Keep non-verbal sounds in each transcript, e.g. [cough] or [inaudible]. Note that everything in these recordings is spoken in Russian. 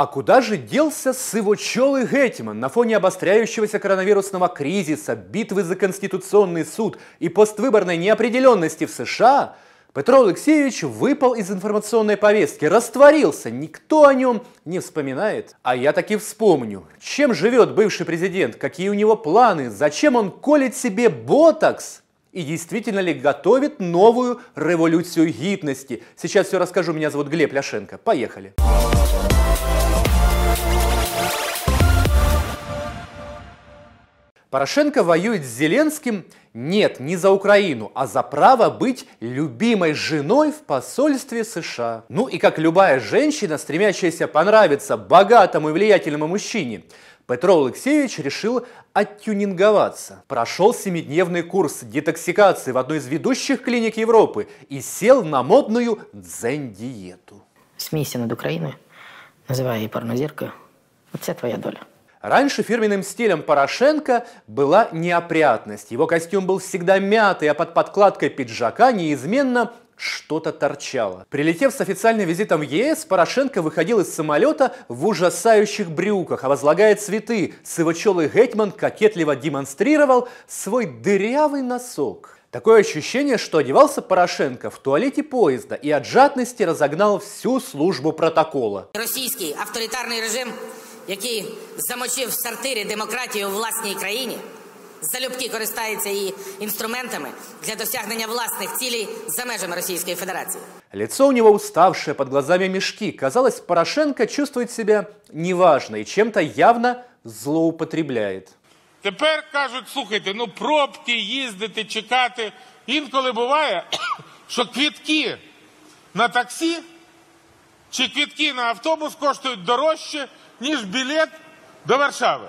А куда же делся сывочелый Гетман на фоне обостряющегося коронавирусного кризиса, битвы за Конституционный суд и поствыборной неопределенности в США – Петро Алексеевич выпал из информационной повестки, растворился, никто о нем не вспоминает. А я таки вспомню, чем живет бывший президент, какие у него планы, зачем он колет себе ботокс и действительно ли готовит новую революцию гидности. Сейчас все расскажу, меня зовут Глеб Ляшенко. Поехали. Порошенко воюет с Зеленским нет, не за Украину, а за право быть любимой женой в посольстве США. Ну и как любая женщина, стремящаяся понравиться богатому и влиятельному мужчине, Петро Алексеевич решил оттюнинговаться. Прошел семидневный курс детоксикации в одной из ведущих клиник Европы и сел на модную дзен-диету. Смейся над Украиной, называя її порнозіркою. Оце твоя доля. Раньше фирменным стилем Порошенко была неопрятность. Его костюм был всегда мятый, а под подкладкой пиджака неизменно что-то торчало. Прилетев с официальным визитом в ЕС, Порошенко выходил из самолета в ужасающих брюках, а возлагая цветы, сывочелый Гетман кокетливо демонстрировал свой дырявый носок. Такое ощущение, что одевался Порошенко в туалете поезда и от жадности разогнал всю службу протокола. Российский авторитарный режим який замочив в сортирі демократію у власній країні, залюбки користається її інструментами для досягнення власних цілей за межами Російської Федерации. Лицо у него уставшее, под глазами мешки. Казалось, Порошенко чувствует себя неважно и чем-то явно злоупотребляет. Тепер кажуть, слухайте, ну пробки, їздити, чекати. Інколи буває, [coughs] що квітки на таксі чи квітки на автобус коштують дорожче, ніж білет до Варшави.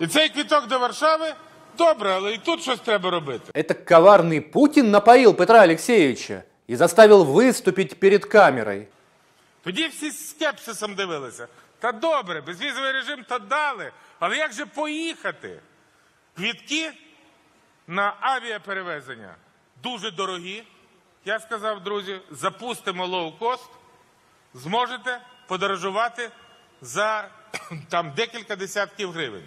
І цей квіток до Варшави добре, але і тут щось треба робити. Это коварный Путин напоил Петра Алексеевича и заставил выступить перед камерой. Тоді всі з скепсисом дивилися. Та добре, безвізовий режим то дали, але як же поїхати? Квітки на авіаперевезення дуже дорогі. Я сказав, друзі, запустимо лоу-кост, зможете подорожувати за [coughs] там декілька десятків гривень.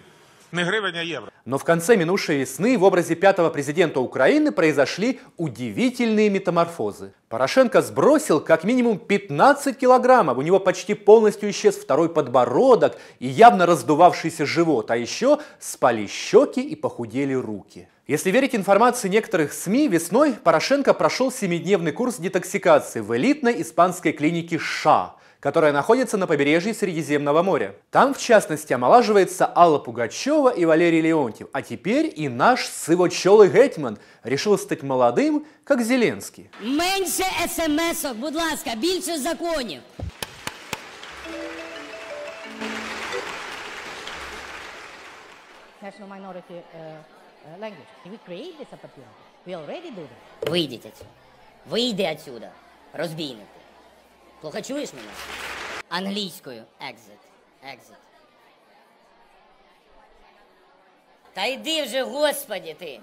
Не гривень, а євро. Но в конце минувшей весны в образе пятого президента Украины произошли удивительные метаморфозы. Порошенко сбросил как минимум 15 килограммов, у него почти полностью исчез второй подбородок и явно раздувавшийся живот, а еще спали щеки и похудели руки. Если верить информации некоторых СМИ, весной Порошенко прошел семидневный курс детоксикации в элитной испанской клинике ША которая находится на побережье Средиземного моря. Там, в частности, омолаживается Алла Пугачева и Валерий Леонтьев. А теперь и наш сивочолый гетьман решил стать молодым, как Зеленский. Меньше смс-ок, будь ласка, більше законів. national minority uh, uh, language. We create this opportunity. We already do that. Вийдіть отсюда. Вийди отсюда, розбійнику. Плохо чуєш мене? Англійською exit. Exit. Та йди вже, господі, ти.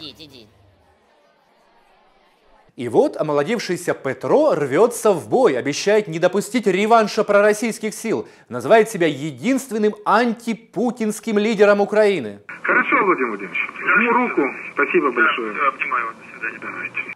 Ідіть, ідіть. И вот омолодившийся Петро рвется в бой, обещает не допустить реванша пророссийских сил, называет себя единственным антипутинским лидером Украины. Хорошо, Владимир Владимирович. Жму руку. Спасибо большое. Обнимаю вас.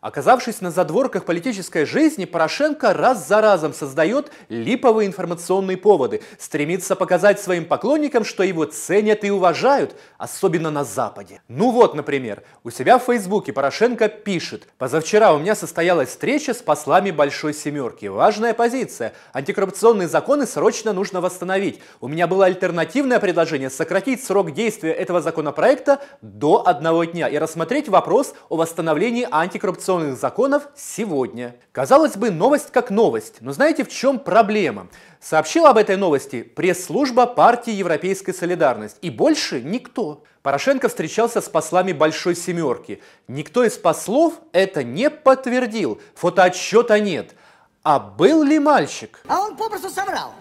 Оказавшись на задворках политической жизни, Порошенко раз за разом создает липовые информационные поводы, стремится показать своим поклонникам, что его ценят и уважают, особенно на Западе. Ну вот, например, у себя в Фейсбуке Порошенко пишет «Позавчера у меня состоялась встреча с послами Большой Семерки. Важная позиция. Антикоррупционные законы срочно нужно восстановить. У меня было альтернативное предложение сократить срок действия этого законопроекта до одного дня и рассмотреть вопрос о восстановлении антикоррупционных коррупционных законов сегодня. Казалось бы, новость как новость, но знаете в чем проблема? Сообщила об этой новости пресс-служба партии Европейской солидарность и больше никто. Порошенко встречался с послами Большой Семерки. Никто из послов это не подтвердил, фотоотчета нет. А был ли мальчик? А он попросту соврал.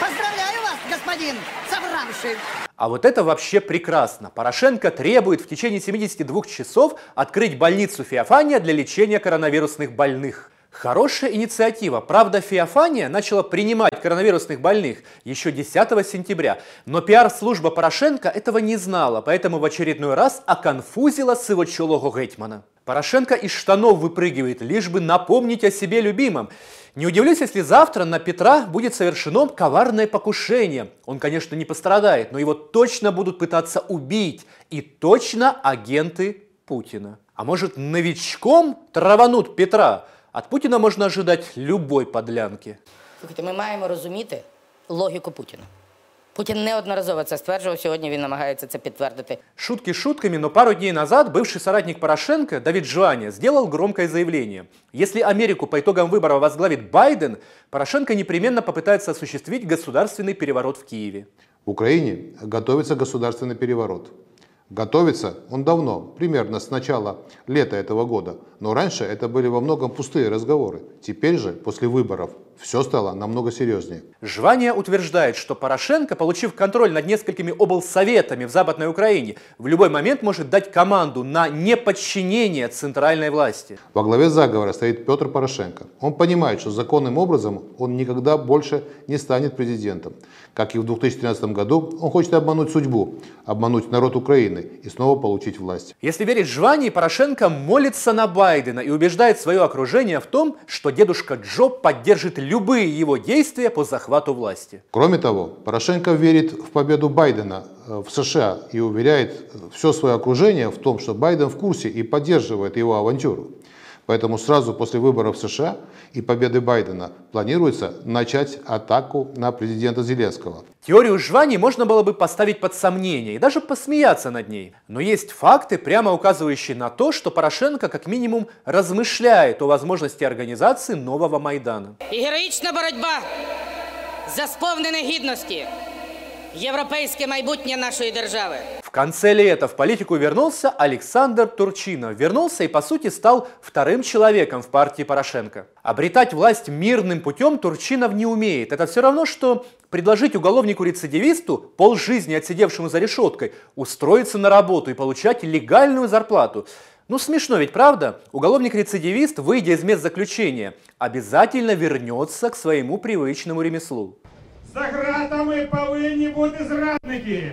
Поздравляю господин совравший. А вот это вообще прекрасно. Порошенко требует в течение 72 часов открыть больницу Феофания для лечения коронавирусных больных. Хорошая инициатива. Правда, Феофания начала принимать коронавирусных больных еще 10 сентября. Но пиар-служба Порошенко этого не знала, поэтому в очередной раз оконфузила сивочолого гетьмана. Порошенко из штанов выпрыгивает, лишь бы напомнить о себе любимом. Не удивлюсь, если завтра на Петра будет совершено коварное покушение. Он, конечно, не пострадает, но его точно будут пытаться убить. И точно агенты Путина. А может, новичком траванут Петра? От Путіна можна ожидать любой подлянки. Слухайте, ми маємо розуміти логіку Путіна. Путін неодноразово це стверджував, сьогодні він намагається це підтвердити. Шутки шутками, но пару дней назад бывший соратник Порошенко Давид Жуаня сделал громкое заявление. Если Америку по итогам выборов возглавит Байден, Порошенко непременно попытается осуществить государственный переворот в Киеве. В Украине готовится государственный переворот. Готовится он давно, примерно с начала лета этого года. Но раньше это были во многом пустые разговоры. Теперь же, после выборов, все стало намного серьезнее. Жвания утверждает, что Порошенко, получив контроль над несколькими облсоветами в Западной Украине, в любой момент может дать команду на неподчинение центральной власти. Во главе заговора стоит Петр Порошенко. Он понимает, что законным образом он никогда больше не станет президентом. Как и в 2013 году, он хочет обмануть судьбу, обмануть народ Украины и снова получить власть. Если верить Жвании, Порошенко молится на Байдена и убеждает свое окружение в том, что дедушка Джо поддержит любые его действия по захвату власти. Кроме того, Порошенко верит в победу Байдена э, в США и уверяет все свое окружение в том, что Байден в курсе и поддерживает его авантюру. Поэтому сразу после выборов в США и победы Байдена планируется начать атаку на президента Зеленского. Теорию Жвани можно было бы поставить под сомнение и даже посмеяться над ней. Но есть факты, прямо указывающие на то, что Порошенко как минимум размышляет о возможности организации нового Майдана. І героїчна боротьба за сповнене гідності європейське майбутнє нашої держави. В конце лета в политику вернулся Александр Турчинов. Вернулся и, по сути, стал вторым человеком в партии Порошенко. Обретать власть мирным путем Турчинов не умеет. Это все равно, что предложить уголовнику-рецидивисту, полжизни отсидевшему за решеткой, устроиться на работу и получать легальную зарплату. Ну смешно ведь, правда? Уголовник-рецидивист, выйдя из мест заключения, обязательно вернется к своему привычному ремеслу. За гратами повинні бути зрадники.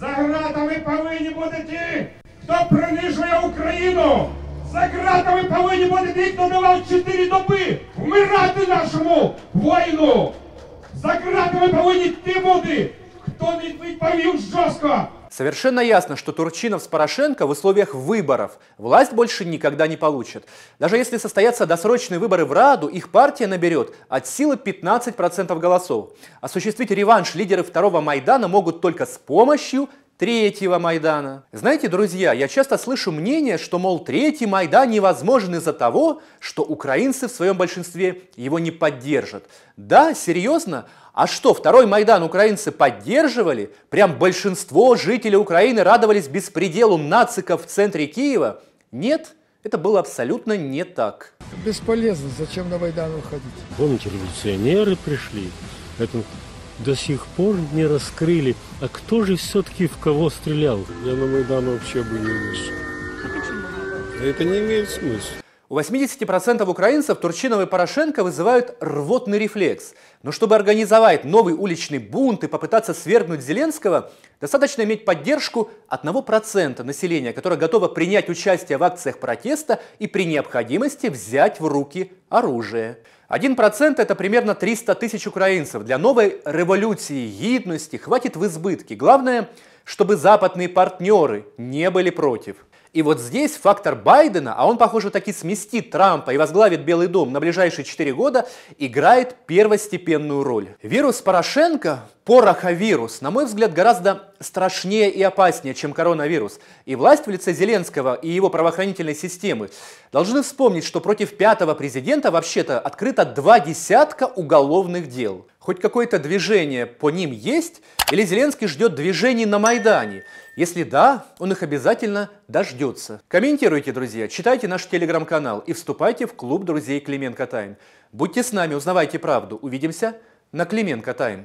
За ґратами повинні бути ті, хто принижує Україну. За ґратами повинні бути ті, хто давав чотири доби вмирати нашому воїну. За ґратами повинні ті бути, хто не відповів жорстко. Совершенно ясно, что Турчинов с Порошенко в условиях выборов власть больше никогда не получат. Даже если состоятся досрочные выборы в Раду, их партия наберет от силы 15% голосов. Осуществить реванш лидеры второго Майдана могут только с помощью третьего Майдана. Знаете, друзья, я часто слышу мнение, что, мол, третий Майдан невозможен из-за того, что украинцы в своем большинстве его не поддержат. Да, серьезно? А что, второй Майдан украинцы поддерживали? Прям большинство жителей Украины радовались беспределу нациков в центре Киева? Нет, это было абсолютно не так. Бесполезно, зачем на Майдан уходить? Помните, революционеры пришли, это до сих пор не раскрыли. А кто же все-таки в кого стрелял? Я на Майдан вообще бы не вышел. Это не имеет смысла. У 80% украинцев Турчинов и Порошенко вызывают рвотный рефлекс. Но чтобы организовать новый уличный бунт и попытаться свергнуть Зеленского, достаточно иметь поддержку 1% населения, которое готово принять участие в акциях протеста и при необходимости взять в руки оружие. 1% это примерно 300 тысяч украинцев. Для новой революции гидности хватит в избытке. Главное, чтобы западные партнеры не были против. И вот здесь фактор Байдена, а он, похоже, таки сместит Трампа и возглавит Белый дом на ближайшие 4 года, играет первостепенную роль. Вирус Порошенко, пороховирус, на мой взгляд, гораздо страшнее и опаснее, чем коронавирус. И власть в лице Зеленского и его правоохранительной системы должны вспомнить, что против пятого президента вообще-то открыто два десятка уголовных дел. Хоть какое-то движение по ним есть, или Зеленский ждет движений на Майдане? Если да, он их обязательно дождется. Комментируйте, друзья, читайте наш телеграм-канал и вступайте в клуб друзей Клименко Тайм. Будьте с нами, узнавайте правду. Увидимся на Клименко Тайм.